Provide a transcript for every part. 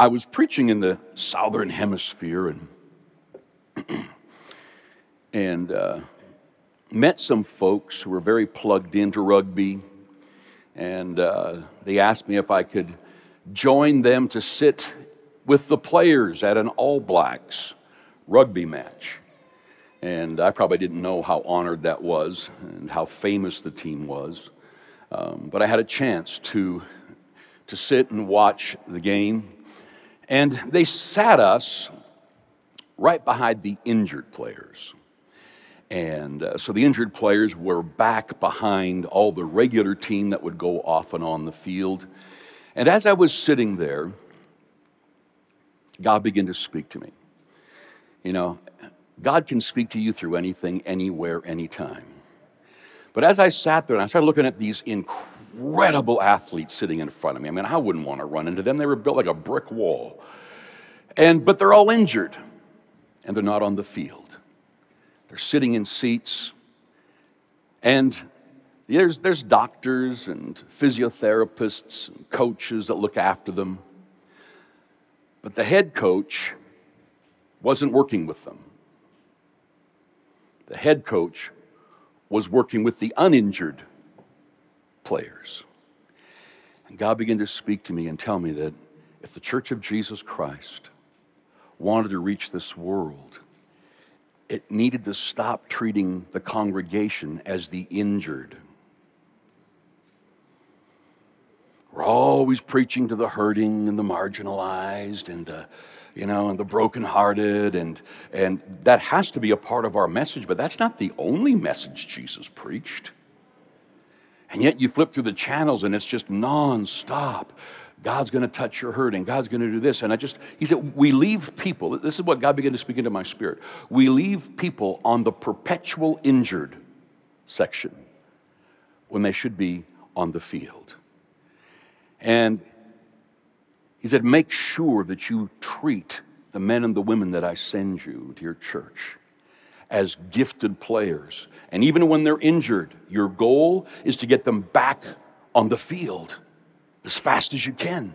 I was preaching in the southern hemisphere and and uh, met some folks who were very plugged into rugby, and uh, they asked me if I could join them to sit with the players at an All Blacks rugby match. And I probably didn't know how honored that was and how famous the team was. Um, but I had a chance to, to sit and watch the game. And they sat us right behind the injured players. And uh, so the injured players were back behind all the regular team that would go off and on the field. And as I was sitting there, God began to speak to me. You know, God can speak to you through anything, anywhere, anytime. But as I sat there and I started looking at these incredible athletes sitting in front of me, I mean, I wouldn't want to run into them. They were built like a brick wall. And but they're all injured and they're not on the field. They're sitting in seats. And there's, there's doctors and physiotherapists and coaches that look after them. But the head coach wasn't working with them. The head coach was working with the uninjured players. And God began to speak to me and tell me that if the Church of Jesus Christ wanted to reach this world, it needed to stop treating the congregation as the injured. We're always preaching to the hurting and the marginalized and the, you know, and the brokenhearted, and and that has to be a part of our message, but that's not the only message Jesus preached. And yet you flip through the channels and it's just nonstop. God's going to touch your hurting. God's going to do this. And I just, he said, we leave people, this is what God began to speak into my spirit. We leave people on the perpetual injured section when they should be on the field. And he said, make sure that you treat the men and the women that I send you to your church as gifted players. And even when they're injured, your goal is to get them back on the field as fast as you can.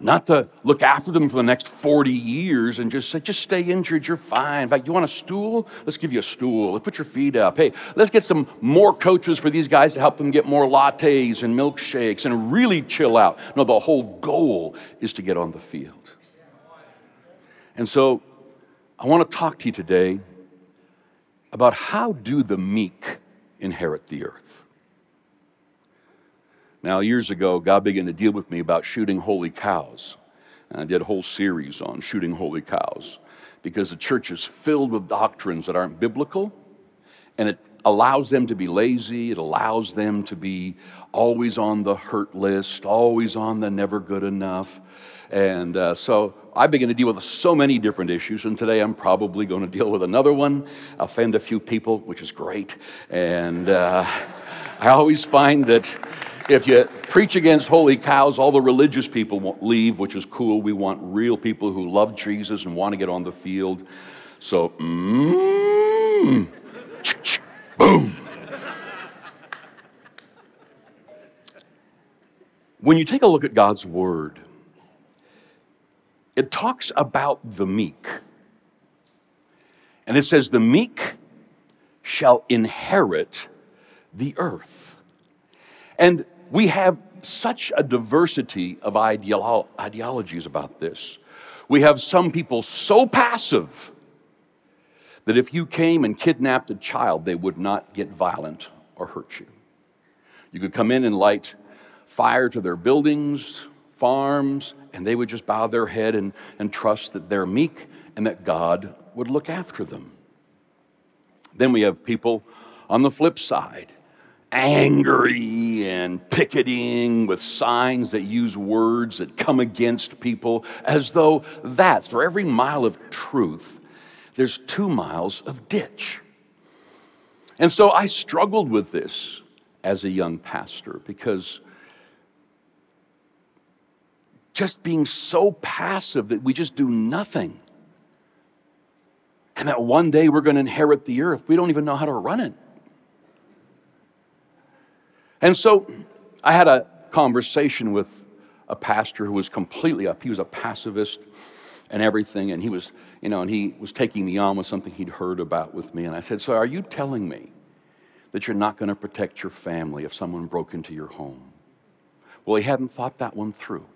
Not to look after them for the next 40 years and just say, just stay injured, you're fine. In fact, you want a stool? Let's give you a stool. Let's put your feet up. Hey, let's get some more coaches for these guys to help them get more lattes and milkshakes and really chill out. No, the whole goal is to get on the field. And so I want to talk to you today about how do the meek inherit the earth. Now, years ago, God began to deal with me about shooting holy cows. And I did a whole series on shooting holy cows because the church is filled with doctrines that aren't biblical and it allows them to be lazy. It allows them to be always on the hurt list, always on the never good enough. And uh, so I begin to deal with so many different issues, and today I'm probably going to deal with another one, offend a few people, which is great. And uh, I always find that if you preach against holy cows, all the religious people won't leave, which is cool. We want real people who love Jesus and want to get on the field. So, mm, boom. When you take a look at God's word, it talks about the meek. And it says, The meek shall inherit the earth. And we have such a diversity of ideolo- ideologies about this. We have some people so passive that if you came and kidnapped a child, they would not get violent or hurt you. You could come in and light fire to their buildings, farms, and they would just bow their head and, and trust that they're meek and that God would look after them. Then we have people on the flip side angry and picketing with signs that use words that come against people, as though that's for every mile of truth, there's two miles of ditch. And so I struggled with this as a young pastor because just being so passive that we just do nothing. And that one day we're going to inherit the earth. We don't even know how to run it. And so I had a conversation with a pastor who was completely up. He was a pacifist and everything, and he was, you know, and he was taking me on with something he'd heard about with me. And I said, So are you telling me that you're not going to protect your family if someone broke into your home? Well, he hadn't thought that one through.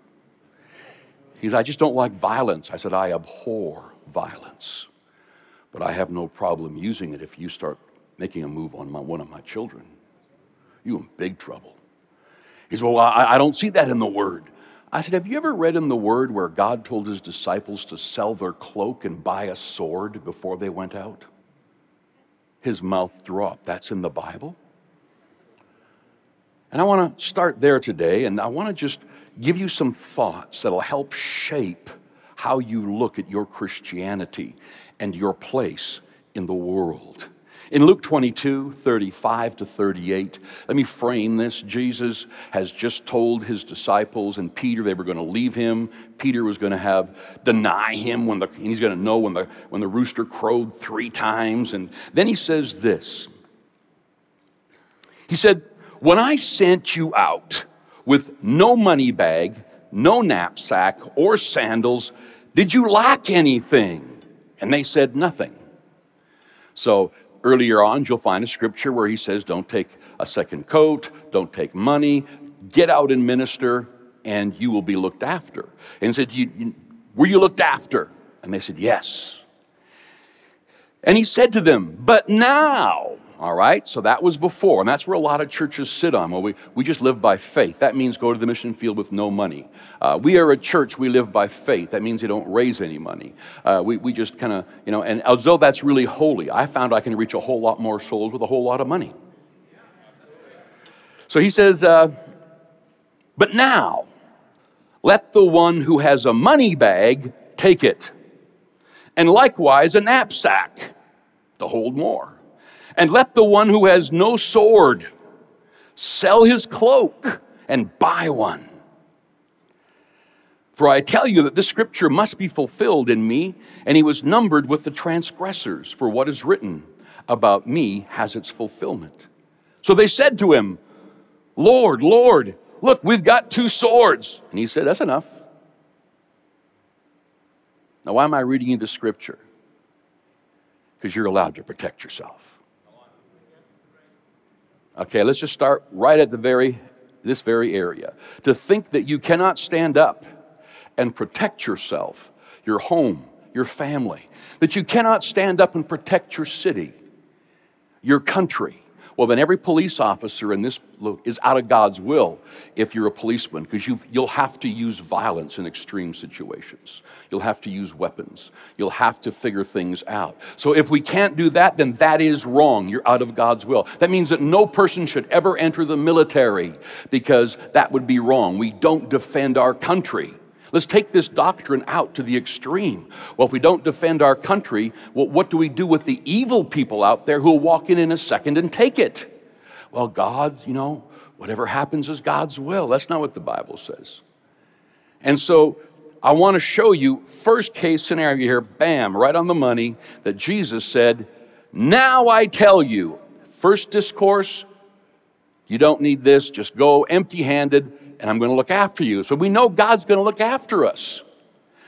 He said, I just don't like violence. I said, I abhor violence, but I have no problem using it if you start making a move on my, one of my children. You in big trouble. He said, Well, I, I don't see that in the Word. I said, Have you ever read in the Word where God told his disciples to sell their cloak and buy a sword before they went out? His mouth dropped. That's in the Bible. And I want to start there today, and I want to just give you some thoughts that'll help shape how you look at your Christianity and your place in the world. In Luke 22, 35 to 38, let me frame this. Jesus has just told his disciples and Peter they were going to leave him. Peter was going to have deny him when the, and he's going to know when the, when the rooster crowed three times. And then he says this. He said, When I sent you out with no money bag, no knapsack, or sandals, did you lack anything? And they said, Nothing. So earlier on, you'll find a scripture where he says, Don't take a second coat, don't take money, get out and minister, and you will be looked after. And said, you, you, Were you looked after? And they said, Yes. And he said to them, But now, all right, so that was before, and that's where a lot of churches sit on. Well, we, we just live by faith. That means go to the mission field with no money. Uh, we are a church, we live by faith. That means you don't raise any money. Uh, we, we just kind of, you know, and as though that's really holy, I found I can reach a whole lot more souls with a whole lot of money. So he says, uh, But now, let the one who has a money bag take it, and likewise a knapsack to hold more. And let the one who has no sword sell his cloak and buy one. For I tell you that this scripture must be fulfilled in me, and he was numbered with the transgressors, for what is written about me has its fulfillment. So they said to him, Lord, Lord, look, we've got two swords. And he said, That's enough. Now, why am I reading you the scripture? Because you're allowed to protect yourself. Okay, let's just start right at the very this very area. To think that you cannot stand up and protect yourself, your home, your family, that you cannot stand up and protect your city, your country, well, then every police officer in this is out of God's will if you're a policeman, because you will have to use violence in extreme situations. You'll have to use weapons. You'll have to figure things out. So if we can't do that, then that is wrong. You're out of God's will. That means that no person should ever enter the military because that would be wrong. We don't defend our country. Let's take this doctrine out to the extreme. Well, if we don't defend our country, well, what do we do with the evil people out there who will walk in in a second and take it? Well, God, you know, whatever happens is God's will. That's not what the Bible says. And so I want to show you first case scenario here, bam, right on the money, that Jesus said, Now I tell you, first discourse, you don't need this, just go empty handed and I'm going to look after you. So we know God's going to look after us.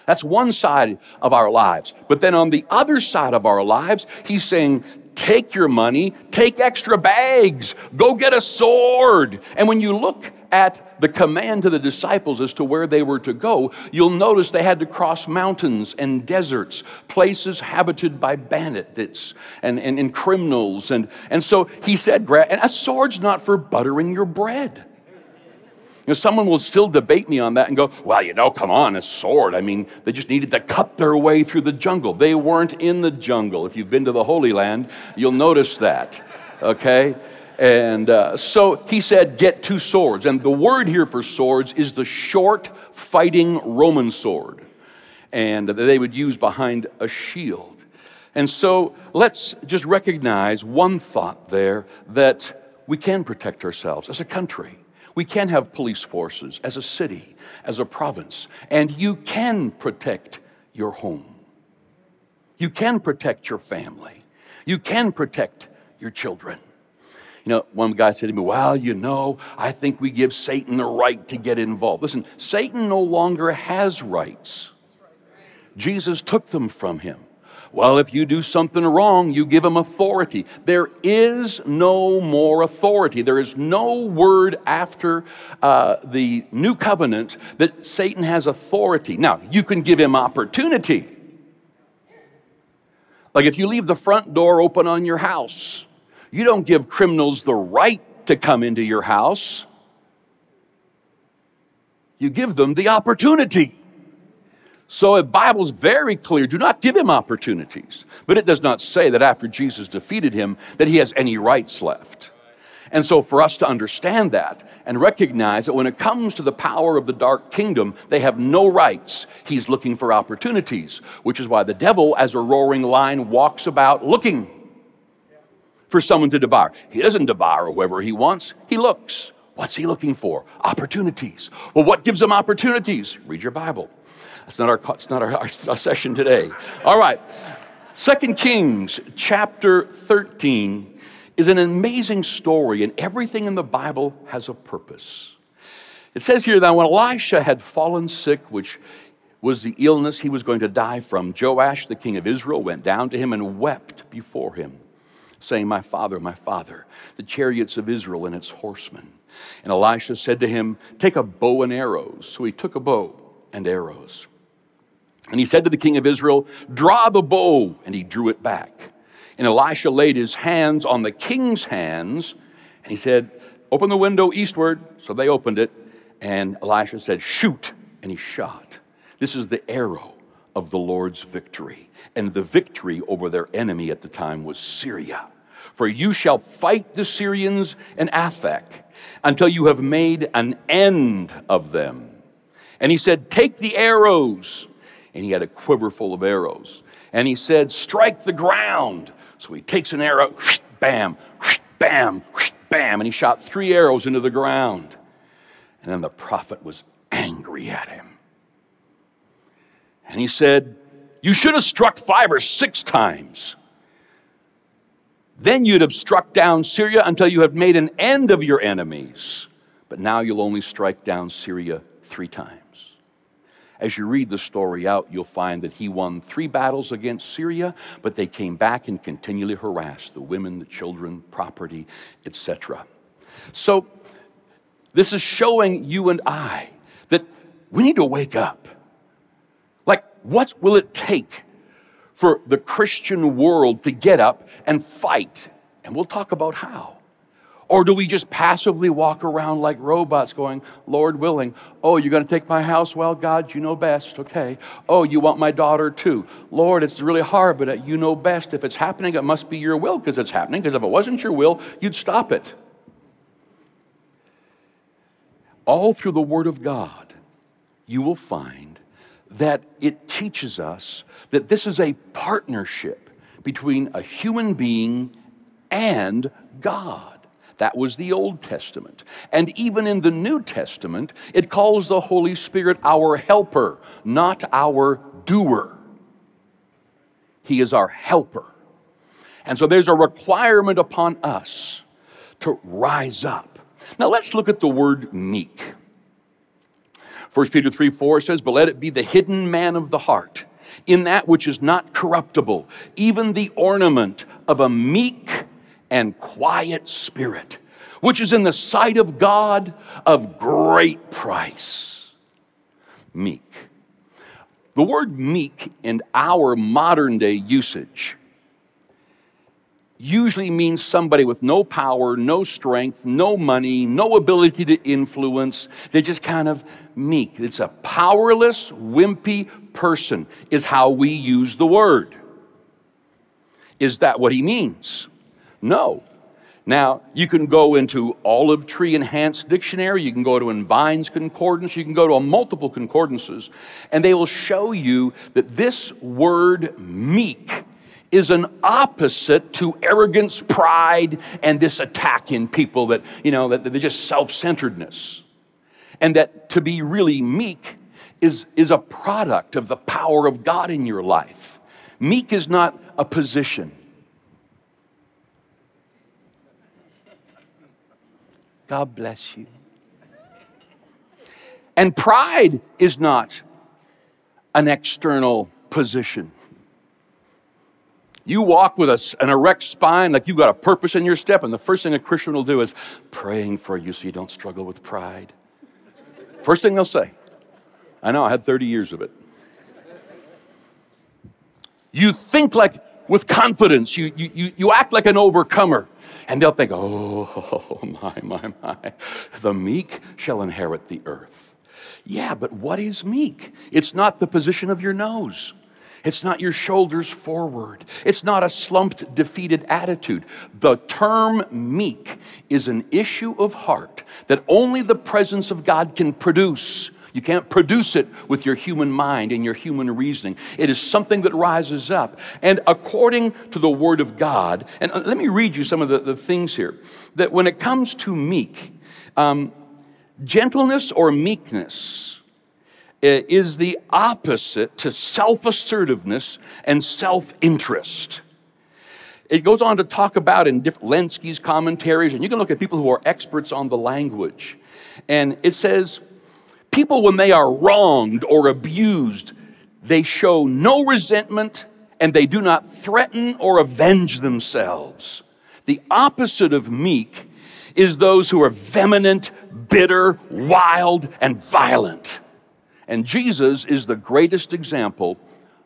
That's one side of our lives. But then on the other side of our lives, he's saying, take your money, take extra bags, go get a sword. And when you look at the command to the disciples as to where they were to go, you'll notice they had to cross mountains and deserts, places habited by bandits and, and, and criminals. And, and so he said, and a sword's not for buttering your bread. You know, someone will still debate me on that and go, well, you know, come on, a sword. I mean, they just needed to cut their way through the jungle. They weren't in the jungle. If you've been to the Holy Land, you'll notice that, okay? And uh, so he said, get two swords. And the word here for swords is the short fighting Roman sword. And they would use behind a shield. And so let's just recognize one thought there that we can protect ourselves as a country. We can have police forces as a city, as a province, and you can protect your home. You can protect your family. You can protect your children. You know, one guy said to me, Well, you know, I think we give Satan the right to get involved. Listen, Satan no longer has rights, Jesus took them from him. Well, if you do something wrong, you give him authority. There is no more authority. There is no word after uh, the new covenant that Satan has authority. Now, you can give him opportunity. Like if you leave the front door open on your house, you don't give criminals the right to come into your house. You give them the opportunity. So the Bible's very clear. Do not give him opportunities. But it does not say that after Jesus defeated him that he has any rights left. And so for us to understand that and recognize that when it comes to the power of the dark kingdom, they have no rights. He's looking for opportunities, which is why the devil, as a roaring lion, walks about looking for someone to devour. He doesn't devour whoever he wants, he looks. What's he looking for? Opportunities. Well, what gives him opportunities? Read your Bible. That's not our, it's not our, our session today. All right. Second Kings chapter 13 is an amazing story, and everything in the Bible has a purpose. It says here that when Elisha had fallen sick, which was the illness he was going to die from, Joash, the king of Israel, went down to him and wept before him, saying, My father, my father, the chariots of Israel and its horsemen. And Elisha said to him, Take a bow and arrows. So he took a bow and arrows. And he said to the king of Israel, Draw the bow. And he drew it back. And Elisha laid his hands on the king's hands, and he said, Open the window eastward. So they opened it, and Elisha said, Shoot. And he shot. This is the arrow of the Lord's victory. And the victory over their enemy at the time was Syria. For you shall fight the Syrians in Aphek until you have made an end of them. And he said, Take the arrows and he had a quiver full of arrows. And he said, Strike the ground. So he takes an arrow, bam, bam, bam, and he shot three arrows into the ground. And then the prophet was angry at him. And he said, You should have struck five or six times. Then you'd have struck down Syria until you have made an end of your enemies. But now you'll only strike down Syria three times. As you read the story out, you'll find that he won three battles against Syria, but they came back and continually harassed the women, the children, property, etc. So, this is showing you and I that we need to wake up. Like, what will it take for the Christian world to get up and fight? And we'll talk about how. Or do we just passively walk around like robots going, Lord willing, oh, you're going to take my house? Well, God, you know best. Okay. Oh, you want my daughter too? Lord, it's really hard, but uh, you know best. If it's happening, it must be your will because it's happening. Because if it wasn't your will, you'd stop it. All through the Word of God, you will find that it teaches us that this is a partnership between a human being and God. That was the Old Testament. And even in the New Testament, it calls the Holy Spirit our helper, not our doer. He is our helper. And so there's a requirement upon us to rise up. Now let's look at the word meek. 1 Peter 3 4 says, But let it be the hidden man of the heart, in that which is not corruptible, even the ornament of a meek and quiet spirit, which is in the sight of God of great price. Meek. The word meek in our modern day usage usually means somebody with no power, no strength, no money, no ability to influence. They're just kind of meek. It's a powerless, wimpy person, is how we use the word. Is that what he means? No. Now, you can go into Olive Tree Enhanced Dictionary, you can go to Vine's Concordance, you can go to multiple concordances, and they will show you that this word meek is an opposite to arrogance, pride, and this attack in people that, you know, that they're just self centeredness. And that to be really meek is, is a product of the power of God in your life. Meek is not a position. God bless you. And pride is not an external position. You walk with a, an erect spine, like you've got a purpose in your step, and the first thing a Christian will do is praying for you so you don't struggle with pride. First thing they'll say. I know, I had 30 years of it. You think like with confidence, you, you, you act like an overcomer. And they'll think, oh, my, my, my, the meek shall inherit the earth. Yeah, but what is meek? It's not the position of your nose. It's not your shoulders forward. It's not a slumped, defeated attitude. The term meek is an issue of heart that only the presence of God can produce. You can't produce it with your human mind and your human reasoning. It is something that rises up. And according to the Word of God, and let me read you some of the, the things here, that when it comes to meek, um, gentleness or meekness is the opposite to self assertiveness and self interest. It goes on to talk about in different Lenski's commentaries, and you can look at people who are experts on the language. And it says, people, when they are wronged or abused, they show no resentment and they do not threaten or avenge themselves. The opposite of meek is those who are vehement, bitter, wild, and violent. And Jesus is the greatest example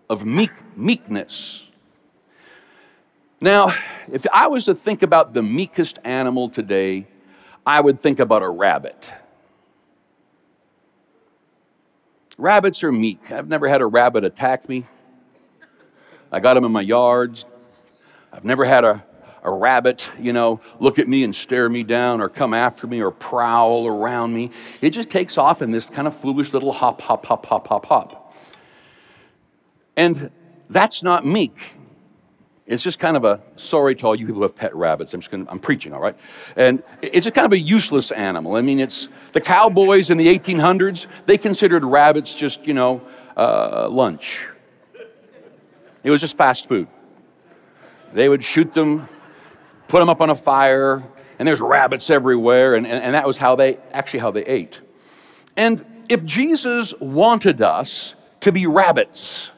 of meek, meekness. Now, if I was to think about the meekest animal today, I would think about a rabbit. Rabbits are meek. I've never had a rabbit attack me. I got them in my yards. I've never had a, a rabbit, you know, look at me and stare me down or come after me or prowl around me. It just takes off in this kind of foolish little hop, hop, hop, hop, hop, hop. And that's not meek. It's just kind of a sorry to all you people who have pet rabbits. I'm just going I'm preaching, all right? And it's a kind of a useless animal. I mean, it's the cowboys in the 1800s, they considered rabbits just, you know, uh, lunch. It was just fast food. They would shoot them, put them up on a fire, and there's rabbits everywhere, and, and, and that was how they actually how they ate. And if Jesus wanted us to be rabbits,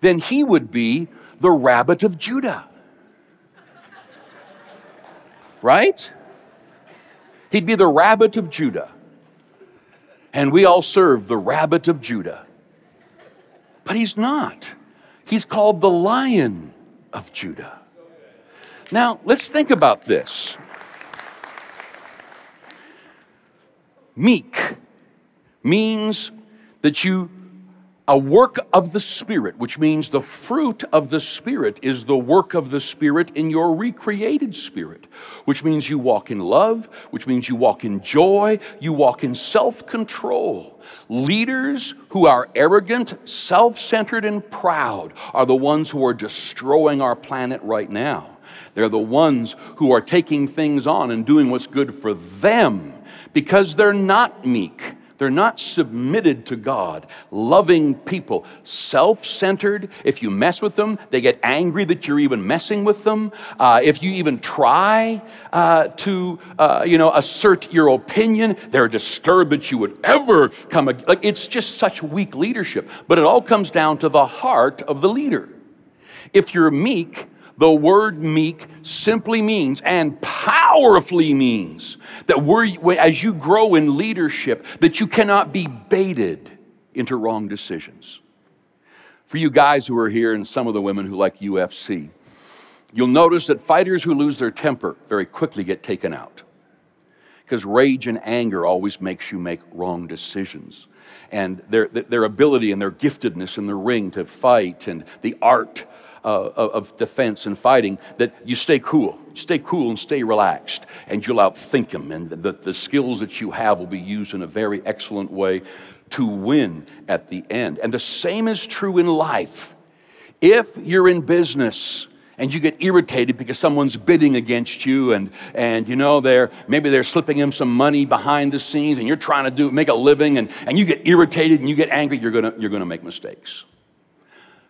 then he would be the rabbit of Judah. Right? He'd be the rabbit of Judah. And we all serve the rabbit of Judah. But he's not. He's called the lion of Judah. Now, let's think about this. Meek means that you, a work of the Spirit, which means the fruit of the Spirit is the work of the Spirit in your recreated spirit, which means you walk in love, which means you walk in joy, you walk in self control. Leaders who are arrogant, self centered, and proud are the ones who are destroying our planet right now. They're the ones who are taking things on and doing what's good for them because they're not meek. They're not submitted to God, loving people, self centered. If you mess with them, they get angry that you're even messing with them. Uh, if you even try uh, to, uh, you know, assert your opinion, they're disturbed that you would ever come. Like it's just such weak leadership. But it all comes down to the heart of the leader. If you're meek, the word meek simply means and powerfully means that we're, as you grow in leadership, that you cannot be baited into wrong decisions. For you guys who are here and some of the women who like UFC, you'll notice that fighters who lose their temper very quickly get taken out. Because rage and anger always makes you make wrong decisions. And their, their ability and their giftedness in the ring to fight and the art uh, of defense and fighting that you stay cool. Stay cool and stay relaxed, and you'll outthink them. And the, the skills that you have will be used in a very excellent way to win at the end. And the same is true in life. If you're in business, and you get irritated because someone's bidding against you and, and you know they're maybe they're slipping him some money behind the scenes and you're trying to do make a living and, and you get irritated and you get angry you're gonna you're gonna make mistakes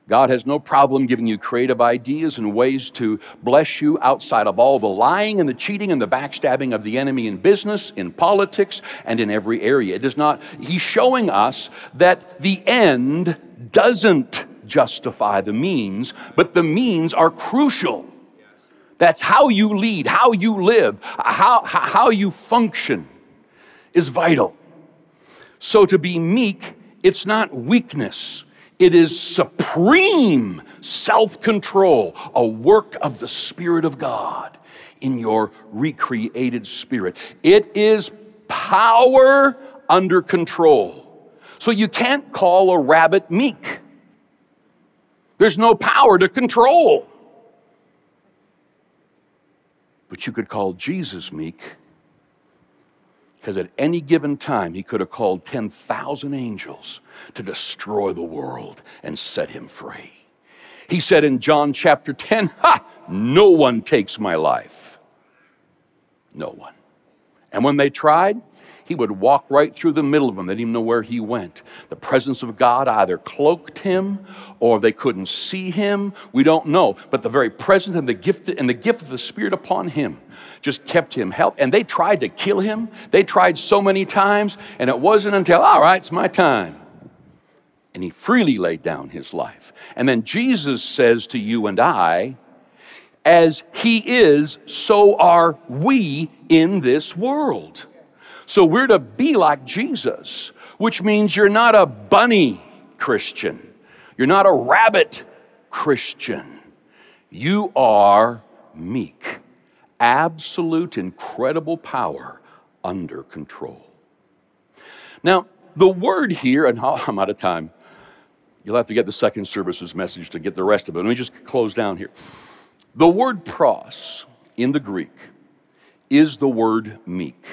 God has no problem giving you creative ideas and ways to bless you outside of all the lying and the cheating and the backstabbing of the enemy in business, in politics, and in every area. It does not, he's showing us that the end doesn't justify the means, but the means are crucial. That's how you lead, how you live, how, how you function is vital. So to be meek, it's not weakness. It is supreme self control, a work of the Spirit of God in your recreated spirit. It is power under control. So you can't call a rabbit meek, there's no power to control. But you could call Jesus meek because at any given time, he could have called 10,000 angels to destroy the world and set him free. He said in John chapter 10, ha, no one takes my life. No one. And when they tried, he would walk right through the middle of them. They didn't even know where he went. The presence of God either cloaked him or they couldn't see him. We don't know. But the very presence and the gift and the gift of the Spirit upon him just kept him help. And they tried to kill him. They tried so many times, and it wasn't until, all right, it's my time. And he freely laid down his life. And then Jesus says to you and I, as he is, so are we in this world. So we're to be like Jesus, which means you're not a bunny Christian. You're not a rabbit Christian. You are meek. Absolute, incredible power under control. Now, the word here, and I'm out of time. You'll have to get the second service's message to get the rest of it. Let me just close down here. The word pros in the Greek is the word meek.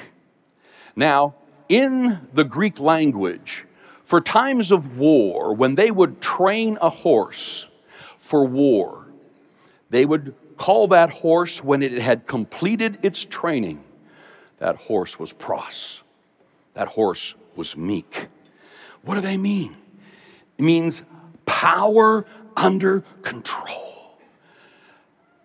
Now, in the Greek language, for times of war, when they would train a horse for war, they would call that horse when it had completed its training. That horse was pros. That horse was meek. What do they mean? It means power under control.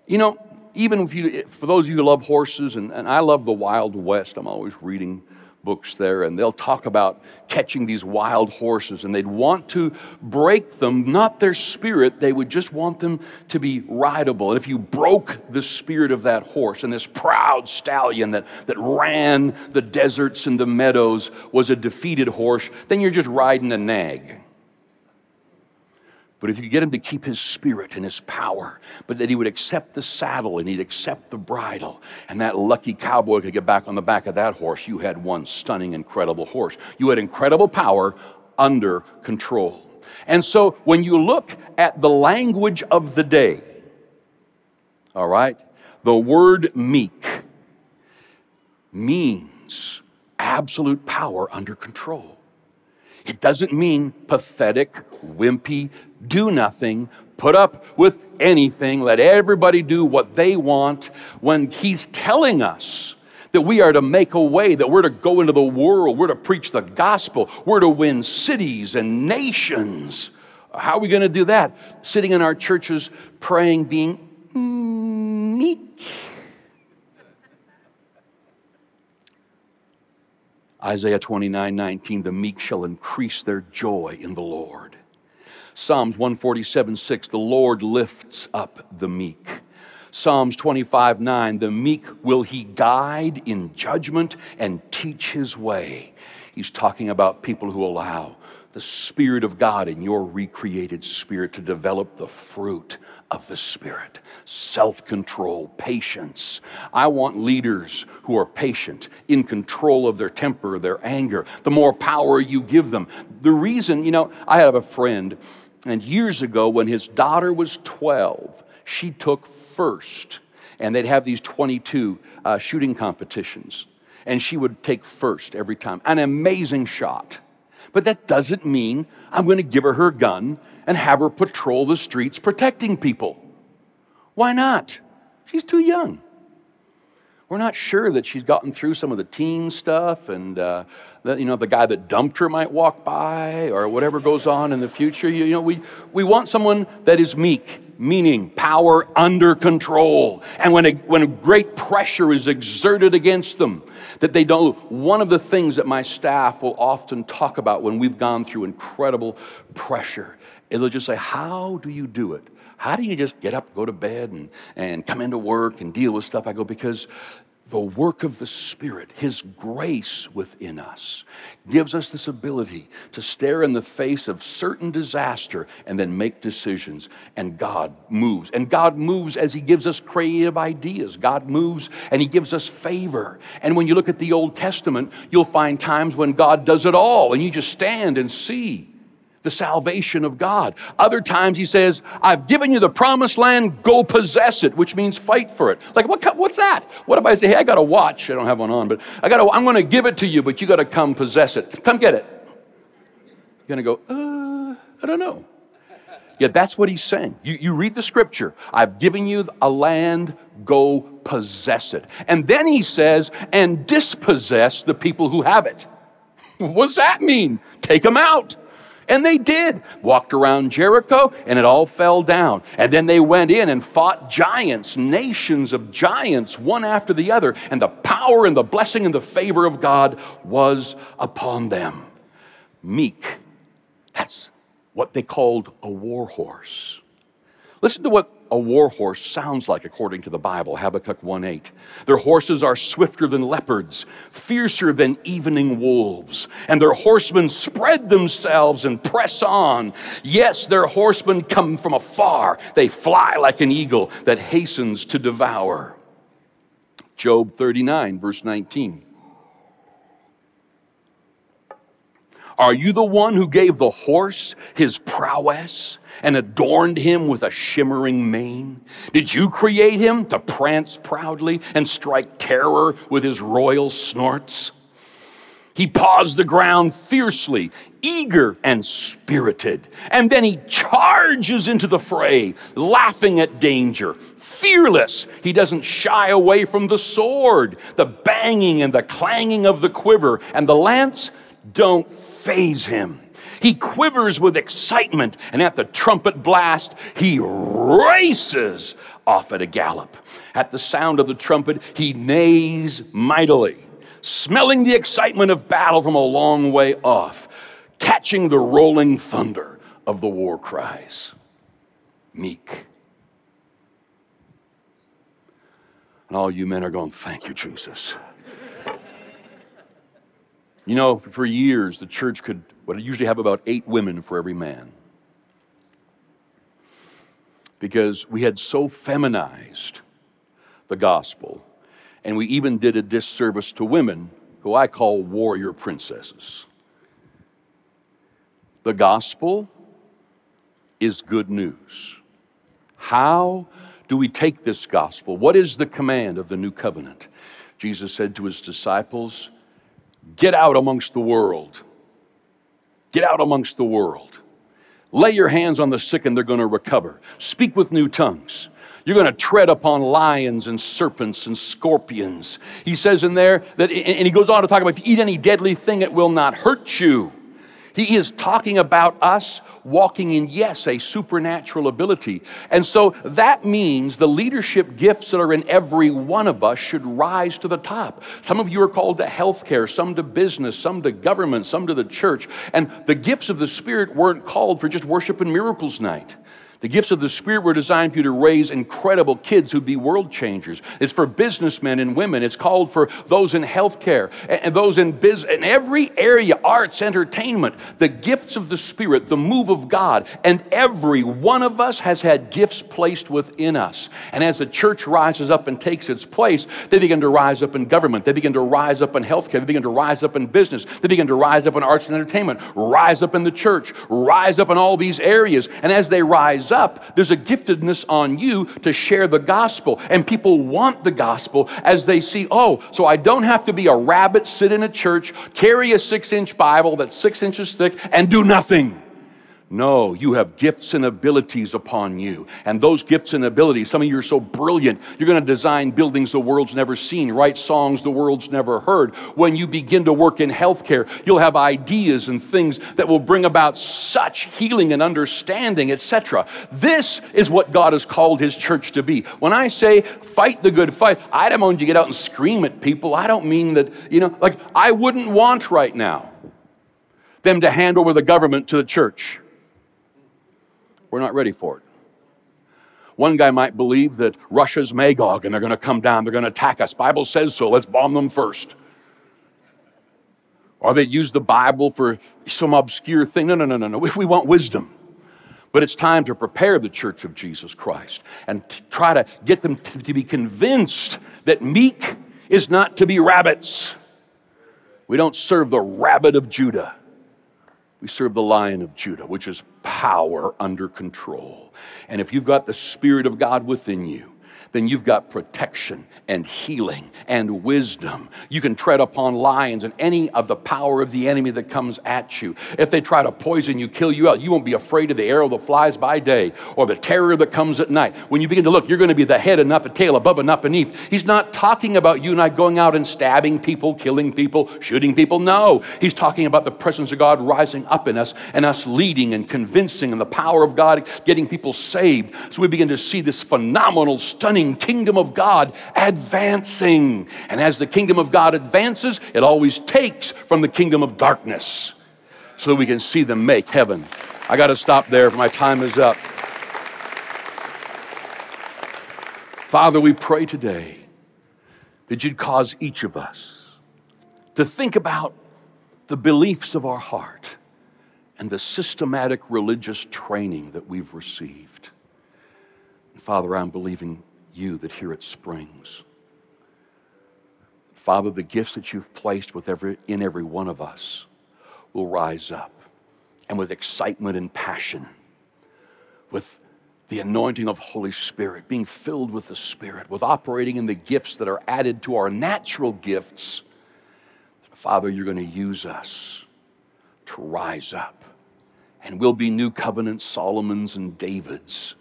You know, even if you, for those of you who love horses, and, and I love the Wild West, I'm always reading books there, and they'll talk about catching these wild horses, and they'd want to break them, not their spirit, they would just want them to be rideable. And if you broke the spirit of that horse, and this proud stallion that, that ran the deserts and the meadows was a defeated horse, then you're just riding a nag. But if you get him to keep his spirit and his power, but that he would accept the saddle and he'd accept the bridle, and that lucky cowboy could get back on the back of that horse, you had one stunning, incredible horse. You had incredible power under control. And so when you look at the language of the day, all right, the word meek means absolute power under control. It doesn't mean pathetic, wimpy, do nothing, put up with anything, let everybody do what they want, when He's telling us that we are to make a way, that we're to go into the world, we're to preach the gospel, we're to win cities and nations. How are we going to do that? Sitting in our churches, praying, being meek. Isaiah 29 19, the meek shall increase their joy in the Lord. Psalms 147 6, the Lord lifts up the meek. Psalms 25 9, the meek will he guide in judgment and teach his way. He's talking about people who allow the Spirit of God in your recreated spirit to develop the fruit of the Spirit self control, patience. I want leaders who are patient, in control of their temper, their anger. The more power you give them. The reason, you know, I have a friend, and years ago when his daughter was 12, she took first. And they'd have these 22 uh, shooting competitions. And she would take first every time. An amazing shot. But that doesn't mean I'm going to give her her gun and have her patrol the streets protecting people. Why not? She's too young. We're not sure that she's gotten through some of the teen stuff and uh, that, you know, the guy that dumped her might walk by or whatever goes on in the future. You, you know, we, we want someone that is meek, meaning power under control. And when a, when a great pressure is exerted against them, that they don't. One of the things that my staff will often talk about when we've gone through incredible pressure, is they'll just say, How do you do it? How do you just get up, go to bed, and, and come into work and deal with stuff? I go, Because the work of the Spirit, His grace within us, gives us this ability to stare in the face of certain disaster and then make decisions. And God moves. And God moves as He gives us creative ideas. God moves and He gives us favor. And when you look at the Old Testament, you'll find times when God does it all, and you just stand and see the salvation of God. Other times he says, I've given you the promised land, go possess it, which means fight for it. Like, what, what's that? What if I say, hey, I got a watch? I don't have one on, but I got I'm going to give it to you, but you got to come possess it. Come get it. You're going to go, uh, I don't know. Yeah, that's what he's saying. You, you read the scripture. I've given you a land, go possess it. And then he says, and dispossess the people who have it. What does that mean? Take them out. And they did. Walked around Jericho and it all fell down. And then they went in and fought giants, nations of giants, one after the other. And the power and the blessing and the favor of God was upon them. Meek. That's what they called a war horse. Listen to what a war horse sounds like according to the Bible, Habakkuk 1:8. Their horses are swifter than leopards, fiercer than evening wolves, and their horsemen spread themselves and press on. Yes, their horsemen come from afar. They fly like an eagle that hastens to devour. Job 39 verse 19. Are you the one who gave the horse his prowess and adorned him with a shimmering mane? Did you create him to prance proudly and strike terror with his royal snorts? He paws the ground fiercely, eager and spirited, and then he charges into the fray, laughing at danger. Fearless, he doesn't shy away from the sword, the banging and the clanging of the quiver, and the lance don't faze him. He quivers with excitement, and at the trumpet blast, he races off at a gallop. At the sound of the trumpet, he neighs mightily, smelling the excitement of battle from a long way off, catching the rolling thunder of the war cries. Meek. And all you men are going, Thank you, Jesus. You know, for years, the church could would usually have about eight women for every man. Because we had so feminized the gospel, and we even did a disservice to women who I call warrior princesses. The gospel is good news. How do we take this gospel? What is the command of the new covenant? Jesus said to his disciples, Get out amongst the world. Get out amongst the world. Lay your hands on the sick and they're going to recover. Speak with new tongues. You're going to tread upon lions and serpents and scorpions. He says in there that, and he goes on to talk about if you eat any deadly thing, it will not hurt you. He is talking about us walking in, yes, a supernatural ability. And so that means the leadership gifts that are in every one of us should rise to the top. Some of you are called to healthcare, some to business, some to government, some to the church. And the gifts of the Spirit weren't called for just worship and miracles night. The gifts of the Spirit were designed for you to raise incredible kids who'd be world changers. It's for businessmen and women. It's called for those in healthcare and those in biz in every area, arts, entertainment. The gifts of the Spirit, the move of God, and every one of us has had gifts placed within us. And as the church rises up and takes its place, they begin to rise up in government. They begin to rise up in healthcare. They begin to rise up in business. They begin to rise up in arts and entertainment. Rise up in the church. Rise up in all these areas. And as they rise there's a giftedness on you to share the gospel. And people want the gospel as they see, oh, so I don't have to be a rabbit, sit in a church, carry a six inch Bible that's six inches thick, and do nothing. No, you have gifts and abilities upon you. And those gifts and abilities, some of you are so brilliant, you're going to design buildings the world's never seen, write songs the world's never heard. When you begin to work in healthcare, you'll have ideas and things that will bring about such healing and understanding, etc. This is what God has called His church to be. When I say fight the good fight, I don't want you to get out and scream at people. I don't mean that, you know, like I wouldn't want right now them to hand over the government to the church. We're not ready for it. One guy might believe that Russia's Magog and they're going to come down, they're going to attack us. Bible says so. Let's bomb them first. Or they use the Bible for some obscure thing. No, no, no, no, no. If We want wisdom. But it's time to prepare the church of Jesus Christ and try to get them to be convinced that meek is not to be rabbits. We don't serve the rabbit of Judah. We serve the Lion of Judah, which is power under control. And if you've got the Spirit of God within you, then you've got protection and healing and wisdom. You can tread upon lions and any of the power of the enemy that comes at you. If they try to poison you, kill you out, you won't be afraid of the arrow that flies by day or the terror that comes at night. When you begin to look, you're going to be the head and not the tail, above and not beneath. He's not talking about you and I going out and stabbing people, killing people, shooting people. No, he's talking about the presence of God rising up in us and us leading and convincing and the power of God getting people saved. So we begin to see this phenomenal, stunning kingdom of God advancing. And as the kingdom of God advances, it always takes from the kingdom of darkness so that we can see them make heaven. I got to stop there, my time is up. Father, we pray today that you'd cause each of us to think about the beliefs of our heart and the systematic religious training that we've received. And Father, I'm believing you that here it Springs. Father, the gifts that you've placed with every, in every one of us will rise up and with excitement and passion, with the anointing of Holy Spirit, being filled with the Spirit, with operating in the gifts that are added to our natural gifts. Father, you're going to use us to rise up, and we'll be new covenant Solomons and Davids.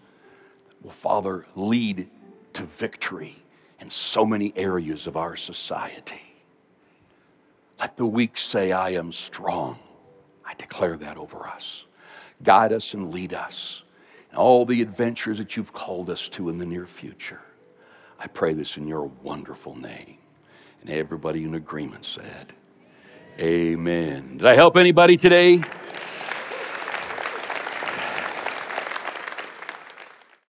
Will, Father, lead to victory in so many areas of our society. Let the weak say, I am strong. I declare that over us. Guide us and lead us in all the adventures that you've called us to in the near future. I pray this in your wonderful name. And everybody in agreement said, Amen. Did I help anybody today?